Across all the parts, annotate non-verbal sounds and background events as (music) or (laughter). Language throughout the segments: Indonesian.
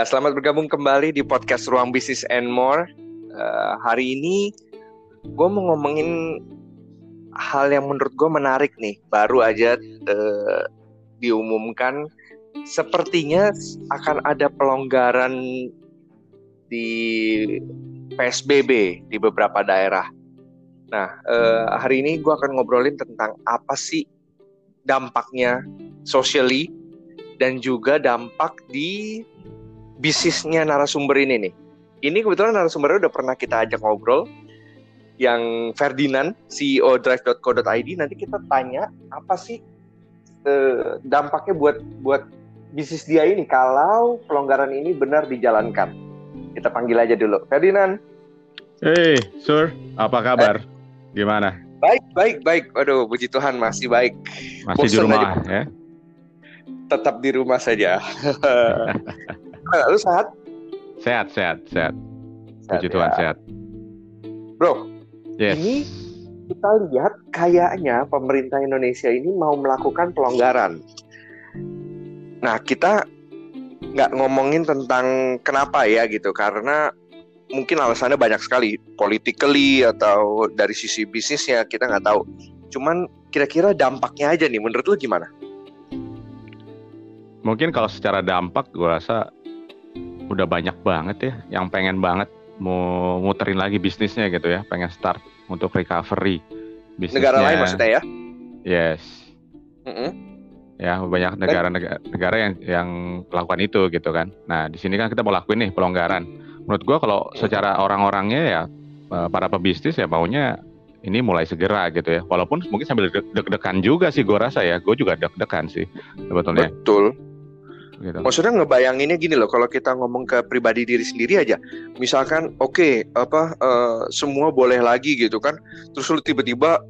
Ya, selamat bergabung kembali di podcast Ruang Bisnis and More. Uh, hari ini gue mau ngomongin hal yang menurut gue menarik nih. Baru aja uh, diumumkan, sepertinya akan ada pelonggaran di PSBB di beberapa daerah. Nah, uh, hari ini gue akan ngobrolin tentang apa sih dampaknya socially dan juga dampak di bisnisnya narasumber ini nih. Ini kebetulan narasumbernya udah pernah kita ajak ngobrol yang Ferdinand, CEO drive.co.id. Nanti kita tanya apa sih eh, dampaknya buat buat bisnis dia ini kalau pelonggaran ini benar dijalankan. Kita panggil aja dulu. Ferdinand. Hey, Sur, apa kabar? Eh. Gimana? Baik, baik, baik. Waduh, puji Tuhan masih baik. Masih Bosen di rumah aja. ya? Tetap di rumah saja. (laughs) Lu sehat? Sehat, sehat, sehat. Puji ya. Tuhan sehat. Bro, yes. ini kita lihat kayaknya pemerintah Indonesia ini mau melakukan pelonggaran. Nah, kita nggak ngomongin tentang kenapa ya gitu, karena mungkin alasannya banyak sekali, politically atau dari sisi bisnisnya kita nggak tahu. Cuman kira-kira dampaknya aja nih, menurut lu gimana? Mungkin kalau secara dampak, gue rasa udah banyak banget ya yang pengen banget mau muterin lagi bisnisnya gitu ya, pengen start untuk recovery bisnisnya. Negara lain maksudnya ya? Yes. Mm -hmm. Ya banyak negara-negara yang yang melakukan itu gitu kan. Nah di sini kan kita mau lakuin nih pelonggaran. Menurut gua kalau secara orang-orangnya ya eh, para pebisnis ya maunya ini mulai segera gitu ya. Walaupun mungkin sambil deg-degan juga sih gue rasa ya. Gue juga deg-degan sih sebetulnya. Betul gitu. Maksudnya ngebayanginnya gini loh, kalau kita ngomong ke pribadi diri sendiri aja, misalkan oke okay, apa uh, semua boleh lagi gitu kan, terus lu tiba-tiba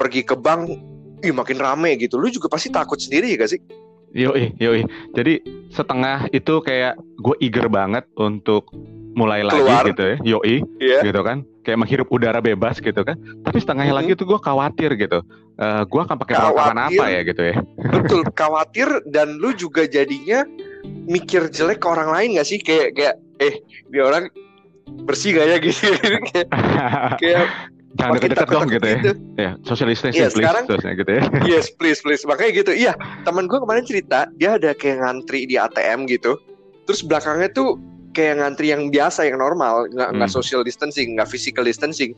pergi ke bank, ih makin rame gitu, lu juga pasti takut sendiri ya gak sih? Yoi, yoi. Jadi setengah itu kayak gue eager banget untuk mulai Keluar. lagi gitu ya, yoi, yeah. gitu kan kayak menghirup udara bebas gitu kan. Tapi setengahnya hmm. lagi tuh gue khawatir gitu. Uh, eh, gue akan pakai perlengkapan apa ya gitu ya. (laughs) Betul, khawatir dan lu juga jadinya mikir jelek ke orang lain gak sih? Kayak kayak eh dia orang bersih gak ya (laughs) gitu. kayak, kayak (laughs) jangan deket-deket dong gitu ya. Gitu. Ya, social distancing yeah, please sekarang, terusnya gitu ya. Yes, please please. Makanya gitu. Iya, teman gue kemarin cerita dia ada kayak ngantri di ATM gitu. Terus belakangnya tuh kayak ngantri yang biasa yang normal nggak nggak hmm. social distancing nggak physical distancing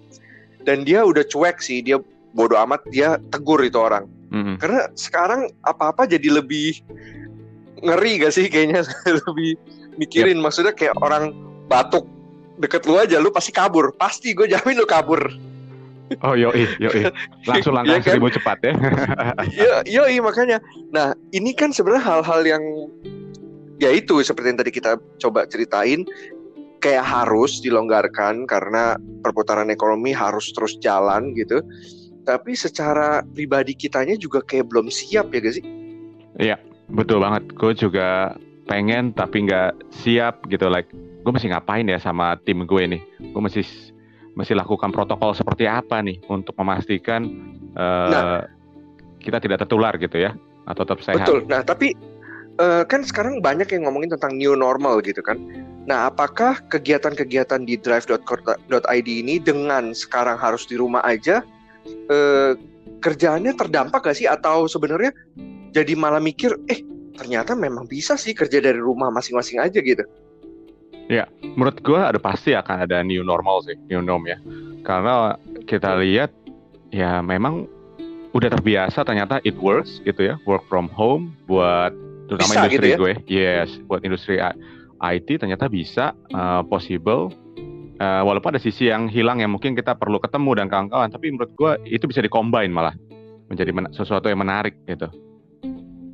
dan dia udah cuek sih dia bodoh amat dia tegur itu orang hmm. karena sekarang apa apa jadi lebih ngeri gak sih kayaknya (laughs) lebih mikirin yep. maksudnya kayak orang batuk deket lu aja lu pasti kabur pasti gue jamin lu kabur Oh yoi yoi langsung langkah ya kan? seribu cepat ya. (laughs) yo yoi makanya. Nah ini kan sebenarnya hal-hal yang ya itu seperti yang tadi kita coba ceritain kayak harus dilonggarkan karena perputaran ekonomi harus terus jalan gitu. Tapi secara pribadi kitanya juga kayak belum siap ya gak sih? Iya, betul banget. Gue juga pengen tapi nggak siap gitu. Like, gue masih ngapain ya sama tim gue nih? Gue masih masih lakukan protokol seperti apa nih untuk memastikan uh, nah, kita tidak tertular gitu ya atau tetap sehat. Betul. Nah, tapi uh, kan sekarang banyak yang ngomongin tentang new normal gitu kan. Nah, apakah kegiatan-kegiatan di drive.co.id ini dengan sekarang harus di rumah aja uh, kerjaannya terdampak gak sih atau sebenarnya jadi malah mikir eh ternyata memang bisa sih kerja dari rumah masing-masing aja gitu. Ya, menurut gue ada pasti akan ada new normal sih, new norm ya. Karena kita lihat ya memang udah terbiasa ternyata it works gitu ya, work from home buat terutama bisa industri gitu ya? gue yes buat industri IT ternyata bisa uh, possible uh, walaupun ada sisi yang hilang yang mungkin kita perlu ketemu dan kawan-kawan tapi menurut gue itu bisa dikombin malah menjadi men sesuatu yang menarik gitu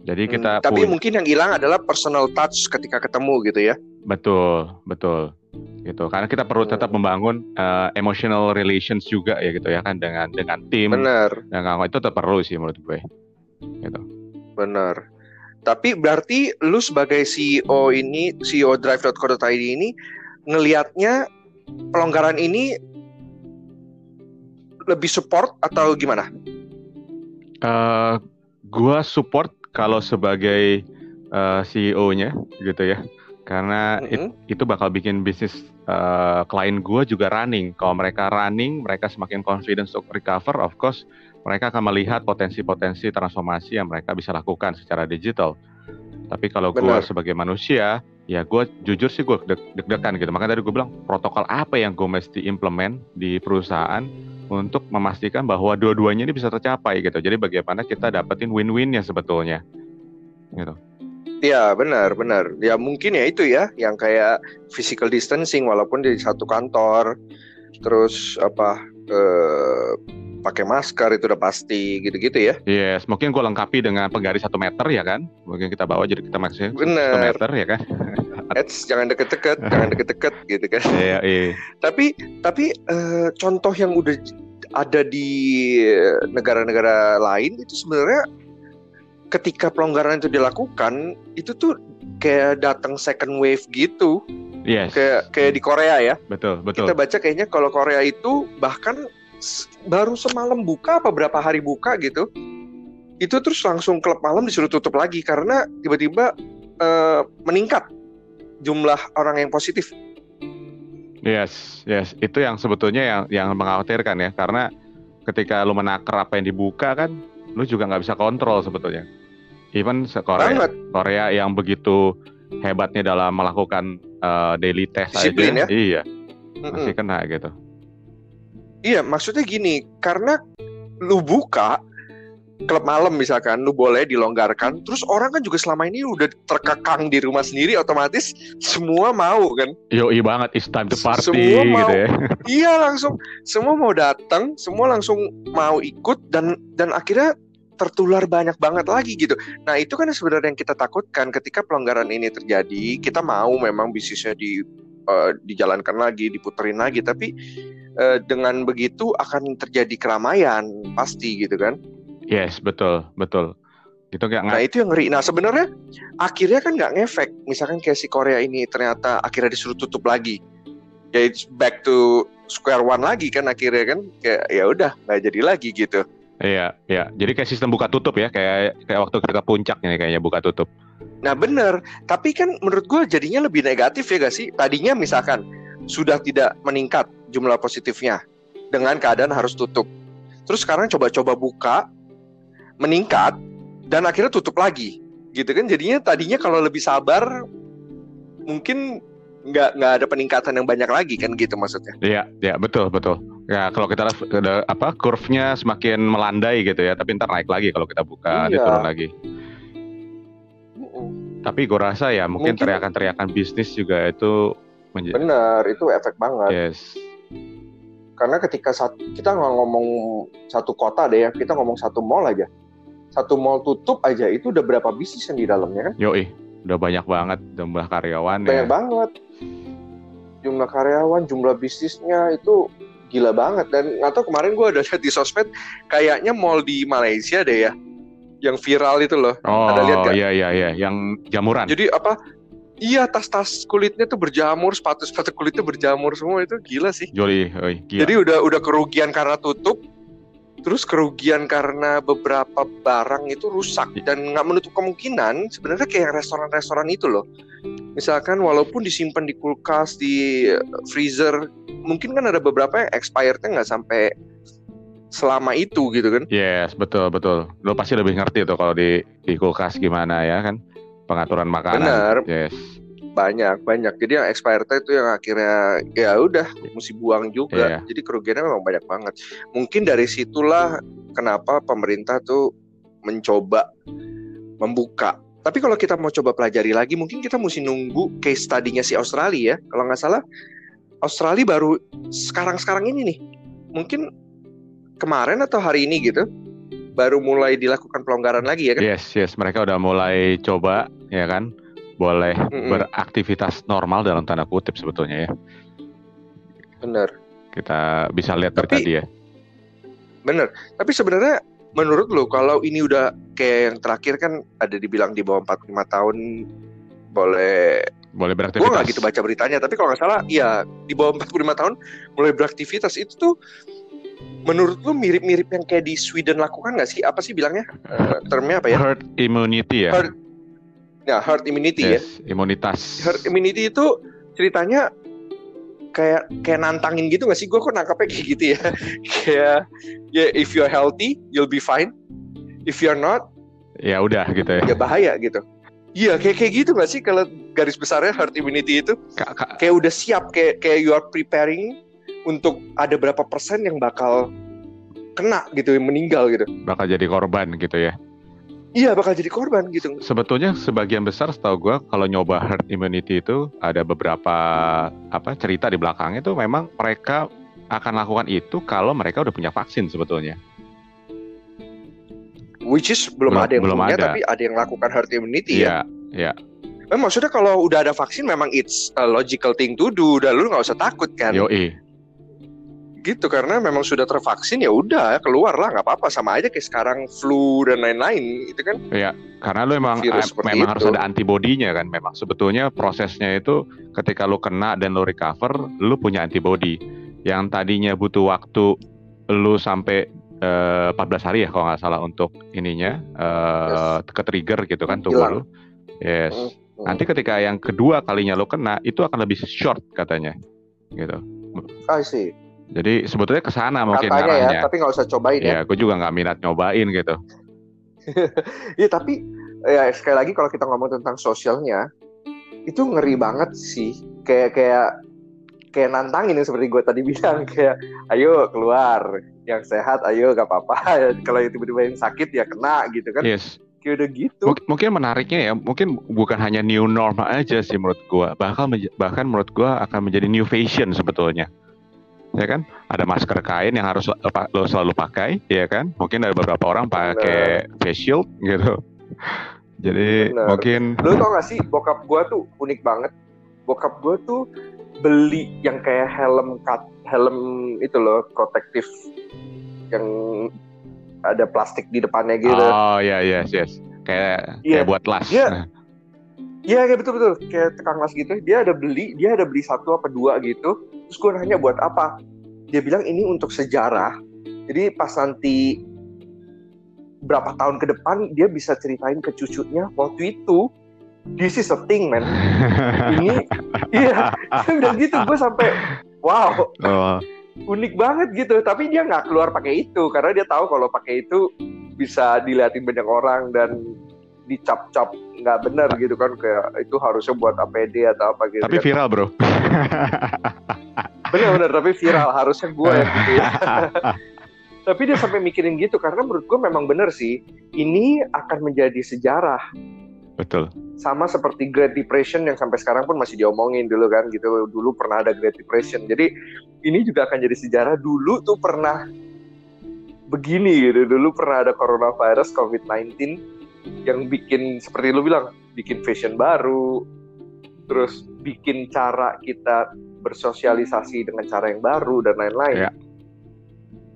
jadi hmm, kita tapi mungkin yang hilang adalah personal touch ketika ketemu gitu ya betul betul. Gitu. Karena kita perlu tetap membangun uh, emotional relations juga ya gitu ya kan dengan dengan tim. Benar. Dan kawan itu tetap perlu sih menurut gue. Gitu. Benar. Tapi berarti lu sebagai CEO ini, CEO drive.co.id ini ngelihatnya pelonggaran ini lebih support atau gimana? Uh, gua support kalau sebagai uh, eh, CEO-nya gitu ya. Karena it, itu bakal bikin bisnis uh, klien gue juga running. Kalau mereka running, mereka semakin confidence untuk recover, of course mereka akan melihat potensi-potensi transformasi yang mereka bisa lakukan secara digital. Tapi kalau gue sebagai manusia, ya gue jujur sih gue deg-degan gitu. Makanya tadi gue bilang protokol apa yang gue mesti implement di perusahaan untuk memastikan bahwa dua-duanya ini bisa tercapai gitu. Jadi bagaimana kita dapetin win-winnya sebetulnya, gitu. Ya benar benar. Ya mungkin ya itu ya yang kayak physical distancing walaupun di satu kantor, terus apa eh, pakai masker itu udah pasti gitu-gitu ya. Yes, mungkin gue lengkapi dengan penggaris satu meter ya kan. Mungkin kita bawa jadi kita maksudnya satu meter ya kan. (laughs) Eits, jangan deket-deket, jangan deket-deket gitu kan. (laughs) Iya, iya. tapi tapi uh, contoh yang udah ada di negara-negara lain itu sebenarnya ketika pelonggaran itu dilakukan itu tuh kayak datang second wave gitu. Yes. Kayak kayak di Korea ya. Betul, betul. Kita baca kayaknya kalau Korea itu bahkan baru semalam buka apa berapa hari buka gitu. Itu terus langsung klub malam disuruh tutup lagi karena tiba-tiba uh, meningkat jumlah orang yang positif. Yes, yes, itu yang sebetulnya yang yang mengkhawatirkan ya karena ketika lu menakar apa yang dibuka kan lu juga nggak bisa kontrol sebetulnya. Even Korea, Banget. Korea yang begitu hebatnya dalam melakukan uh, daily test Disiplin aja, ya? iya, masih kena gitu. Iya, maksudnya gini, karena lu buka klub malam misalkan, lu boleh dilonggarkan, terus orang kan juga selama ini udah terkekang di rumah sendiri, otomatis semua mau kan? Yo, iya banget, it's time to party semua mau, gitu ya. Iya langsung, semua mau datang, semua langsung mau ikut dan dan akhirnya tertular banyak banget lagi gitu. Nah itu kan sebenarnya yang kita takutkan ketika pelonggaran ini terjadi. Kita mau memang bisnisnya di uh, dijalankan lagi, diputerin lagi, tapi uh, dengan begitu akan terjadi keramaian pasti gitu kan? Yes betul betul. Gitu gak nah itu yang ngeri. Nah sebenarnya akhirnya kan nggak ngefek. Misalkan kayak si Korea ini ternyata akhirnya disuruh tutup lagi. Ya it's back to square one lagi kan akhirnya kan kayak ya udah nggak jadi lagi gitu. Iya, iya. Jadi kayak sistem buka tutup ya, kayak kayak waktu kita puncak ini kayaknya buka tutup. Nah bener, tapi kan menurut gue jadinya lebih negatif ya gak sih? Tadinya misalkan sudah tidak meningkat jumlah positifnya dengan keadaan harus tutup. Terus sekarang coba-coba buka, meningkat, dan akhirnya tutup lagi. Gitu kan jadinya tadinya kalau lebih sabar mungkin nggak nggak ada peningkatan yang banyak lagi kan gitu maksudnya. Iya, iya betul betul. Ya kalau kita ada apa kurvnya semakin melandai gitu ya, tapi ntar naik lagi kalau kita buka iya. turun lagi. Tapi gue rasa ya mungkin, teriakan-teriakan bisnis juga itu benar itu efek banget. Yes. Karena ketika satu, kita nggak ngomong satu kota deh ya, kita ngomong satu mall aja. Satu mall tutup aja itu udah berapa bisnis yang di dalamnya kan? Yoi udah banyak banget jumlah karyawan banyak ya. banget jumlah karyawan jumlah bisnisnya itu gila banget dan atau kemarin gue ada lihat di sosmed kayaknya mall di Malaysia deh ya yang viral itu loh oh, ada lihat gak? iya iya iya yang jamuran jadi apa Iya tas-tas kulitnya tuh berjamur, sepatu-sepatu kulitnya berjamur semua itu gila sih. Joli, oi, gila. Jadi udah udah kerugian karena tutup, terus kerugian karena beberapa barang itu rusak dan nggak menutup kemungkinan sebenarnya kayak restoran-restoran itu loh misalkan walaupun disimpan di kulkas di freezer mungkin kan ada beberapa yang expirednya nggak sampai selama itu gitu kan? Yes betul betul. Lo pasti lebih ngerti tuh kalau di di kulkas gimana ya kan? Pengaturan makanan. Benar. Yes. Banyak banyak. Jadi yang expired itu yang akhirnya ya udah mesti buang juga. Yeah. jadi kerugiannya memang banyak banget. Mungkin dari situlah kenapa pemerintah tuh mencoba membuka tapi kalau kita mau coba pelajari lagi mungkin kita mesti nunggu case study-nya si Australia ya kalau nggak salah Australia baru sekarang-sekarang ini nih mungkin kemarin atau hari ini gitu baru mulai dilakukan pelonggaran lagi ya kan? Yes, yes, mereka udah mulai coba ya kan boleh mm -mm. beraktivitas normal dalam tanda kutip sebetulnya ya. Benar. Kita bisa lihat dari tadi ya. Bener. Tapi sebenarnya menurut lo kalau ini udah kayak yang terakhir kan ada dibilang di bawah 45 tahun boleh boleh beraktivitas. Gue gak gitu baca beritanya, tapi kalau nggak salah, ya di bawah 45 tahun mulai beraktivitas itu tuh menurut lu mirip-mirip yang kayak di Sweden lakukan nggak sih? Apa sih bilangnya? Uh, termnya apa ya? Herd immunity ya. Herd ya herd immunity ya. yes, imunitas. Herd immunity itu ceritanya kayak kayak nantangin gitu gak sih? Gue kok nangkapnya kayak gitu ya. (laughs) kayak ya if you're healthy, you'll be fine. If you're not, Ya udah gitu ya. ya bahaya gitu. Iya, kayak kayak gitu gak sih kalau garis besarnya herd immunity itu Ka- ka- kayak udah siap kayak kayak you are preparing untuk ada berapa persen yang bakal kena gitu, yang meninggal gitu. bakal jadi korban gitu ya. Iya, bakal jadi korban gitu. Sebetulnya sebagian besar setahu gue kalau nyoba herd immunity itu ada beberapa apa cerita di belakang itu memang mereka akan lakukan itu kalau mereka udah punya vaksin sebetulnya. Which is belum, Belum- ada yang belum punya, ada. tapi ada yang lakukan herd immunity ya. Iya, iya. Eh, maksudnya kalau udah ada vaksin memang it's a logical thing to do, dan lu nggak usah takut kan. Yoi. Gitu karena memang sudah tervaksin ya udah keluar lah nggak apa-apa sama aja kayak sekarang flu dan lain-lain itu kan. Karena lu emang Virus eh, memang itu. harus ada antibodinya kan memang. Sebetulnya prosesnya itu ketika lu kena dan lu recover, lu punya antibody. Yang tadinya butuh waktu lu sampai eh, 14 hari ya kalau nggak salah untuk ininya eh ke trigger gitu kan tubuh lu. Yes. Hmm, hmm. Nanti ketika yang kedua kalinya lu kena itu akan lebih short katanya. Gitu. I see. Jadi sebetulnya ke sana mungkin Katanya ya, tapi nggak usah cobain ya. Ya, gue juga nggak minat nyobain gitu. (laughs) Iya tapi ya sekali lagi kalau kita ngomong tentang sosialnya itu ngeri banget sih. Kayak kayak kayak nantangin yang seperti gue tadi bilang kayak ayo keluar yang sehat ayo gak apa-apa (laughs) kalau yang tiba-tiba yang sakit ya kena gitu kan Yes. kayak udah gitu Mungkin, mungkin menariknya ya, mungkin bukan hanya new normal aja sih menurut gua, bahkan bahkan menurut gua akan menjadi new fashion sebetulnya. Ya kan? Ada masker kain yang harus lo, lo selalu pakai, ya kan? Mungkin ada beberapa orang pakai face shield gitu. Jadi Bener. mungkin Lu tau gak sih bokap gua tuh unik banget. Bokap gua tuh beli yang kayak helm kat, helm itu loh protektif yang ada plastik di depannya gitu. oh ya yes yes. Kayak Iya. kayak buat las. Iya. (laughs) Iya kayak betul betul kayak tukang las gitu. Dia ada beli, dia ada beli satu apa dua gitu. Terus gue nanya buat apa? Dia bilang ini untuk sejarah. Jadi pas nanti berapa tahun ke depan dia bisa ceritain ke cucunya waktu itu this is a thing man. Ini (laughs) iya udah gitu gue sampai wow Oh, unik banget gitu. Tapi dia nggak keluar pakai itu karena dia tahu kalau pakai itu bisa diliatin banyak orang dan dicap-cap nggak benar gitu kan kayak itu harusnya buat APD atau apa gitu. tapi kan. viral bro. (laughs) Bener-bener tapi viral harusnya gue yang gitu (laughs) ya. tapi dia sampai mikirin gitu karena menurut gue memang bener sih ini akan menjadi sejarah Betul. sama seperti Great Depression yang sampai sekarang pun masih diomongin dulu kan gitu dulu pernah ada Great Depression jadi ini juga akan jadi sejarah dulu tuh pernah begini gitu dulu pernah ada coronavirus COVID-19 yang bikin seperti lu bilang bikin fashion baru terus bikin cara kita bersosialisasi dengan cara yang baru dan lain-lain Ya.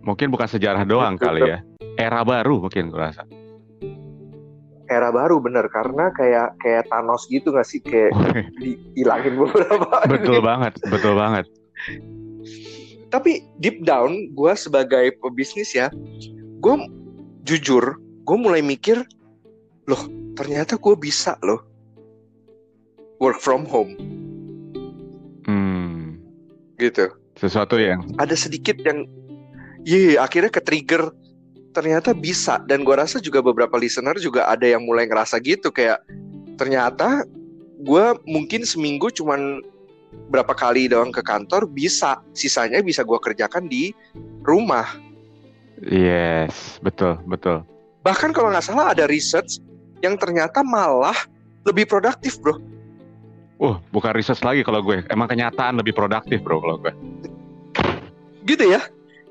Mungkin bukan sejarah doang Betul. kali ya. Era baru mungkin rasa. Era baru bener. Karena kayak kayak Thanos gitu gak sih? Kayak dihilangin beberapa (laughs) betul banget, betul banget. tapi deep down gue sebagai pebisnis ya gue jujur gue mulai mikir loh ternyata gue bisa loh work from home. Hmm, gitu. Sesuatu yang ada sedikit yang ye akhirnya ke trigger ternyata bisa dan gue rasa juga beberapa listener juga ada yang mulai ngerasa gitu kayak ternyata gue mungkin seminggu cuman berapa kali doang ke kantor bisa sisanya bisa gue kerjakan di rumah yes, betul, betul. bahkan kalau nggak salah ada research yang ternyata malah lebih produktif bro Uh, bukan research lagi kalau gue. Emang kenyataan lebih produktif, bro, kalau gue. gitu ya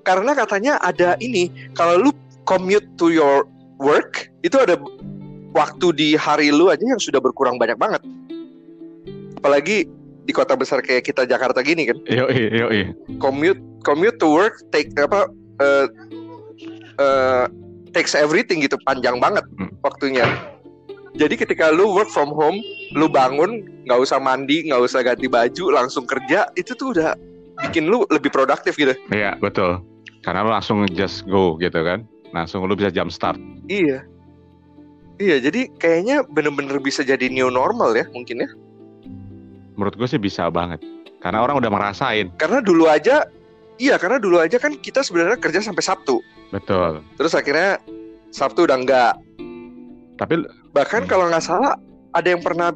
karena katanya ada ini kalau lu commute to your work itu ada waktu di hari lu aja yang sudah berkurang banyak banget apalagi di kota besar kayak kita Jakarta gini kan Yoi, yoi. commute commute to work take apa eh eh, takes everything gitu panjang banget Hmm. waktunya jadi ketika lu work from home lu bangun nggak usah mandi nggak usah ganti baju langsung kerja itu tuh udah bikin lu lebih produktif gitu Iya, betul. Karena lo langsung just go gitu kan. Langsung lo bisa jump start. Iya. Iya, jadi kayaknya bener-bener bisa jadi new normal ya mungkin ya. Menurut gue sih bisa banget. Karena orang udah merasain. Karena dulu aja, iya karena dulu aja kan kita sebenarnya kerja sampai Sabtu. Betul. Terus akhirnya Sabtu udah enggak. Tapi Bahkan Hmm. kalau nggak salah ada yang pernah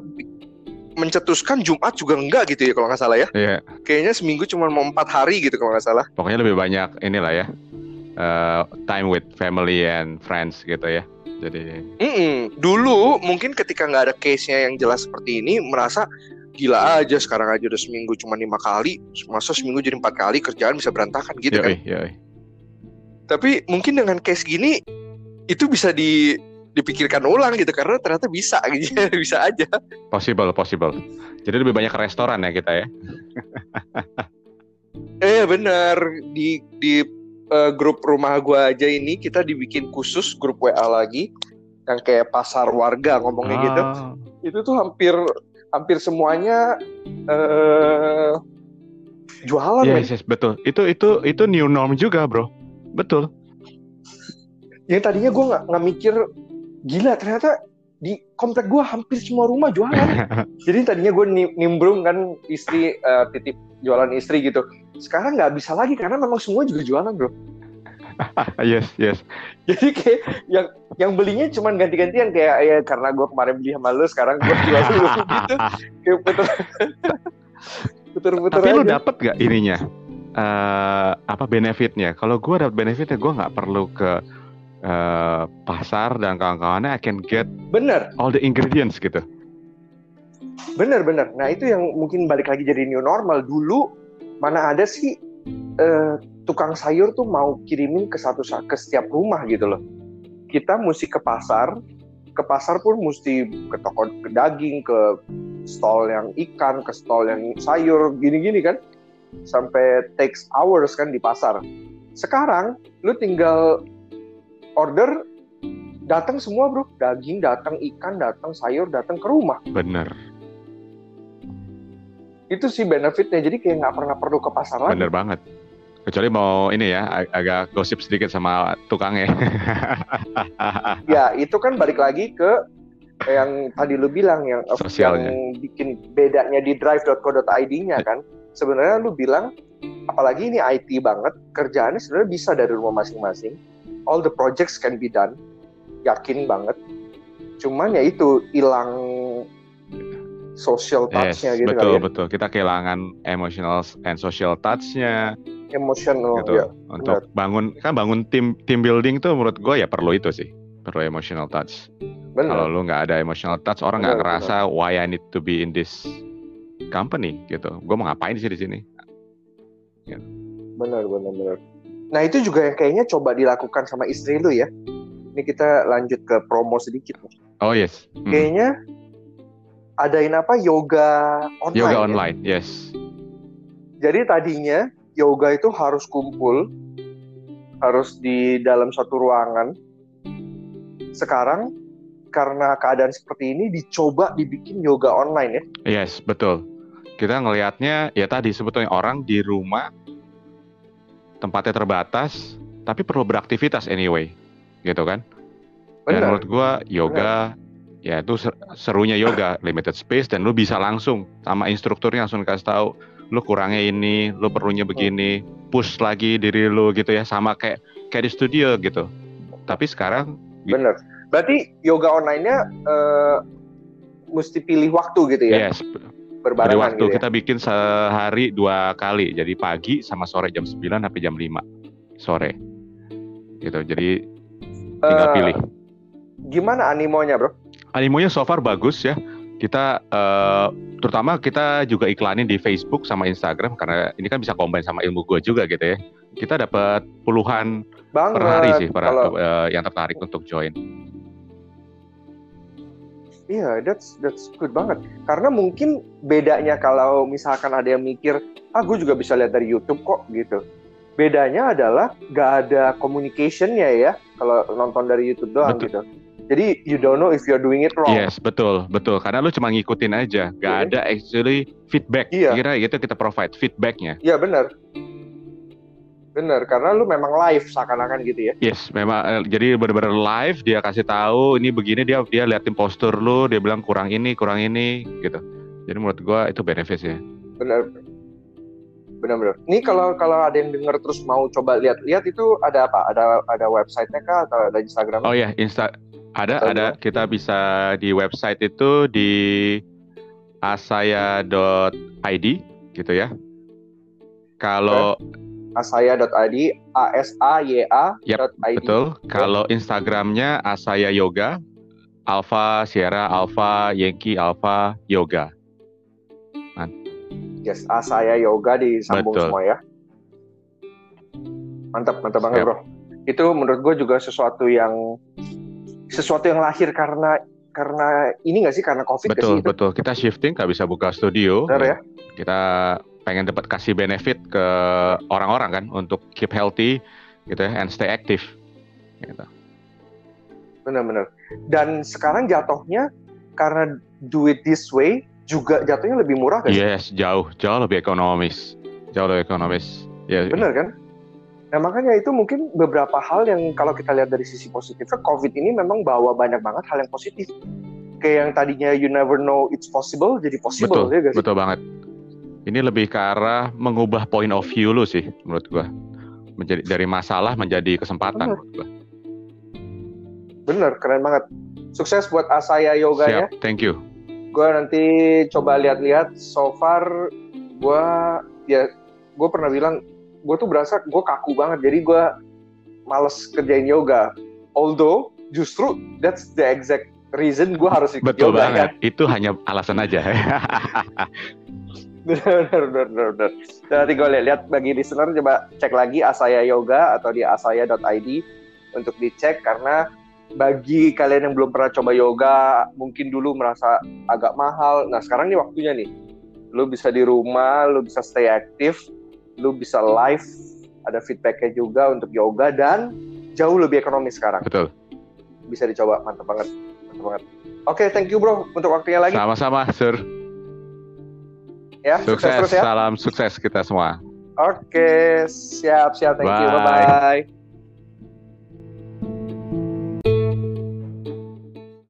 mencetuskan Jumat juga enggak gitu ya kalau nggak salah ya. ya Kayaknya seminggu cuma mau empat hari gitu kalau nggak salah. pokoknya lebih banyak inilah ya. Eh, time with family and friends gitu ya. Jadi Mm-mm. Dulu mungkin ketika nggak ada case-nya yang jelas seperti ini merasa gila aja sekarang aja udah seminggu cuma lima kali masa seminggu jadi empat kali kerjaan bisa berantakan gitu kan yoi, yoi. tapi mungkin dengan case gini itu bisa di dipikirkan ulang gitu karena ternyata bisa (laughs) gitu bisa aja possible, possible. Jadi lebih banyak ke restoran ya kita ya. eh bener di di eh, grup rumah gua aja ini kita dibikin khusus grup WA lagi yang kayak pasar warga ngomongnya gitu Ah, itu tuh hampir hampir semuanya eh jualan. Yes, yes, betul. Itu itu itu new norm juga, bro. Betul. yang tadinya gue nggak nggak mikir gila ternyata di komplek gue hampir semua rumah jualan (laughs) jadi tadinya gue nimbrung kan istri eh, titip jualan istri gitu sekarang nggak bisa lagi karena memang semua juga jualan bro (laughs) yes, yes. jadi kayak yang yang belinya cuma ganti-gantian kayak ya karena gue kemarin beli sama lu sekarang gue jual dulu (laughs) gitu kayak puter (laughs) puter-puter Tapi lu aja. dapet gak ininya? eh apa benefitnya? Kalau gue dapet benefitnya, gue nggak perlu ke eh, pasar dan kawan-kawannya. I can get bener all the ingredients gitu. Bener bener. Nah itu yang mungkin balik lagi jadi new normal. Dulu mana ada sih eh, tukang sayur tuh mau kirimin ke satu ke setiap rumah gitu loh. Kita mesti ke pasar, ke pasar pun mesti ke toko ke daging, ke stall yang ikan, ke stall yang sayur, gini-gini kan. Sampai takes hours kan di pasar. Sekarang lu tinggal order datang semua bro, daging datang, ikan datang, sayur datang ke rumah Bener, itu sih benefitnya jadi kayak nggak pernah perlu ke pasar lagi bener banget. Kecuali mau ini ya, ag- agak gosip sedikit sama tukangnya. (laughs) ya itu kan balik lagi ke yang tadi lu bilang yang Sosialnya. yang bikin bedanya di drive.co.id-nya kan sebenarnya lu bilang apalagi ini IT banget kerjaannya sebenarnya bisa dari rumah masing-masing all the projects can be done yakin banget cuman ya itu hilang social yes, touch-nya gitu betul kali ya betul. Kita kehilangan emotional and social touch-nya emotional gitu. ya Untuk bangun kan bangun tim team building tuh menurut gue ya perlu itu sih, perlu emotional touch. Kalau benar lu nggak ada emotional touch, orang nggak Benar, ngerasa why I need to be in this company gitu. Gue mau ngapain sih di sini? benar benar benar nah itu juga yang kayaknya coba dilakukan sama istri lu ya ini kita lanjut ke promo sedikit. Oh yes, Hmm. kayaknya adain apa yoga online yoga ya? online, yes. jadi tadinya yoga itu harus kumpul harus di dalam satu ruangan sekarang karena keadaan seperti ini dicoba dibikin yoga online ya Yes, betul. Kita ngelihatnya ya tadi sebetulnya orang di rumah tempatnya terbatas, tapi perlu beraktivitas anyway, gitu kan? Dan benar menurut gua yoga ya itu ser- serunya yoga limited space dan lu bisa langsung sama instrukturnya langsung kasih tahu lu kurangnya ini, lu perlunya begini, push lagi diri lu gitu ya sama kayak kayak di studio gitu. Tapi sekarang benar berarti yoga online-nya eh, mesti pilih waktu gitu ya yes, Jadi berbarengan waktu gitu ya kita bikin sehari dua kali, jadi pagi sama sore jam 9 sampai jam 5 sore. Gitu. Jadi tinggal Eh, pilih. gimana animonya bro Animonya so far bagus ya. Kita eh, terutama kita juga iklanin di Facebook sama Instagram karena ini kan bisa combine sama ilmu gue juga gitu ya. Kita dapat puluhan banget per hari sih para kalau eh, yang tertarik untuk join. Iya, that's that's good banget. Karena mungkin bedanya kalau misalkan ada yang mikir, ah gue juga bisa lihat dari YouTube kok gitu. Bedanya adalah gak ada communication-nya ya kalau nonton dari YouTube doang Betul. gitu. Jadi you don't know if you're doing it wrong. Yes, betul, betul. Karena lu cuma ngikutin aja, gak Iya. ada actually feedback. Iya. Kira gitu kita provide feedbacknya. Iya benar. Bener, karena lu memang live seakan-akan gitu ya. Yes, memang eh, jadi benar-benar live dia kasih tahu ini begini dia dia liatin postur lu, dia bilang kurang ini, kurang ini gitu. Jadi menurut gua itu benefit ya. Bener. Bener-bener. Ini kalau kalau ada yang denger terus mau coba lihat-lihat itu ada apa? Ada ada websitenya kah atau ada Instagram? Oh ya, Insta ada Atau ada kita bisa di website itu di asaya.id gitu ya. Kalau asaya.id a s a y a yep, betul kalau Instagramnya asaya yoga Alpha Sierra Alpha Yankee Alpha Yoga Man. yes asaya yoga disambung betul. semua ya mantap mantap banget yep. bro itu menurut gue juga sesuatu yang sesuatu yang lahir karena karena ini nggak sih karena covid betul sih, betul kita shifting nggak bisa buka studio Benar, ya kita pengen dapat kasih benefit ke orang-orang kan untuk keep healthy gitu ya and stay active gitu. Benar-benar. Dan sekarang jatuhnya karena do it this way juga jatuhnya lebih murah kan? Yes, jauh jauh lebih ekonomis. Jauh lebih ekonomis. Ya. Benar kan? Nah makanya itu mungkin beberapa hal yang kalau kita lihat dari sisi positifnya, COVID ini memang bawa banyak banget hal yang positif. Kayak yang tadinya you never know it's possible, jadi possible. Betul, ya, betul banget ini lebih ke arah mengubah point of view lu sih menurut gua. Menjadi dari masalah menjadi kesempatan Bener. menurut gua. Bener, keren banget. Sukses buat Asaya Yoga ya. thank you. Gua nanti coba lihat-lihat so far gua ya gue pernah bilang gue tuh berasa gue kaku banget. Jadi gue males kerjain yoga. Although justru that's the exact reason gue harus ikut betul yoga banget. kan? itu hanya alasan aja. (laughs) Benar benar benar benar nanti gue lihat bagi listener coba cek lagi Asaya Yoga atau di asaya.id untuk dicek karena bagi kalian yang belum pernah coba yoga mungkin dulu merasa agak mahal. Nah sekarang nih waktunya nih. Lu bisa di rumah lu bisa stay aktif lu bisa live ada feedbacknya juga untuk yoga dan jauh lebih ekonomis sekarang betul bisa dicoba mantap banget mantap banget oke okay, thank you bro untuk waktunya lagi sama-sama sir ya. Sukses, sukses terus ya. Salam sukses kita semua. Oke, siap siap. Thank bye. you. Bye bye.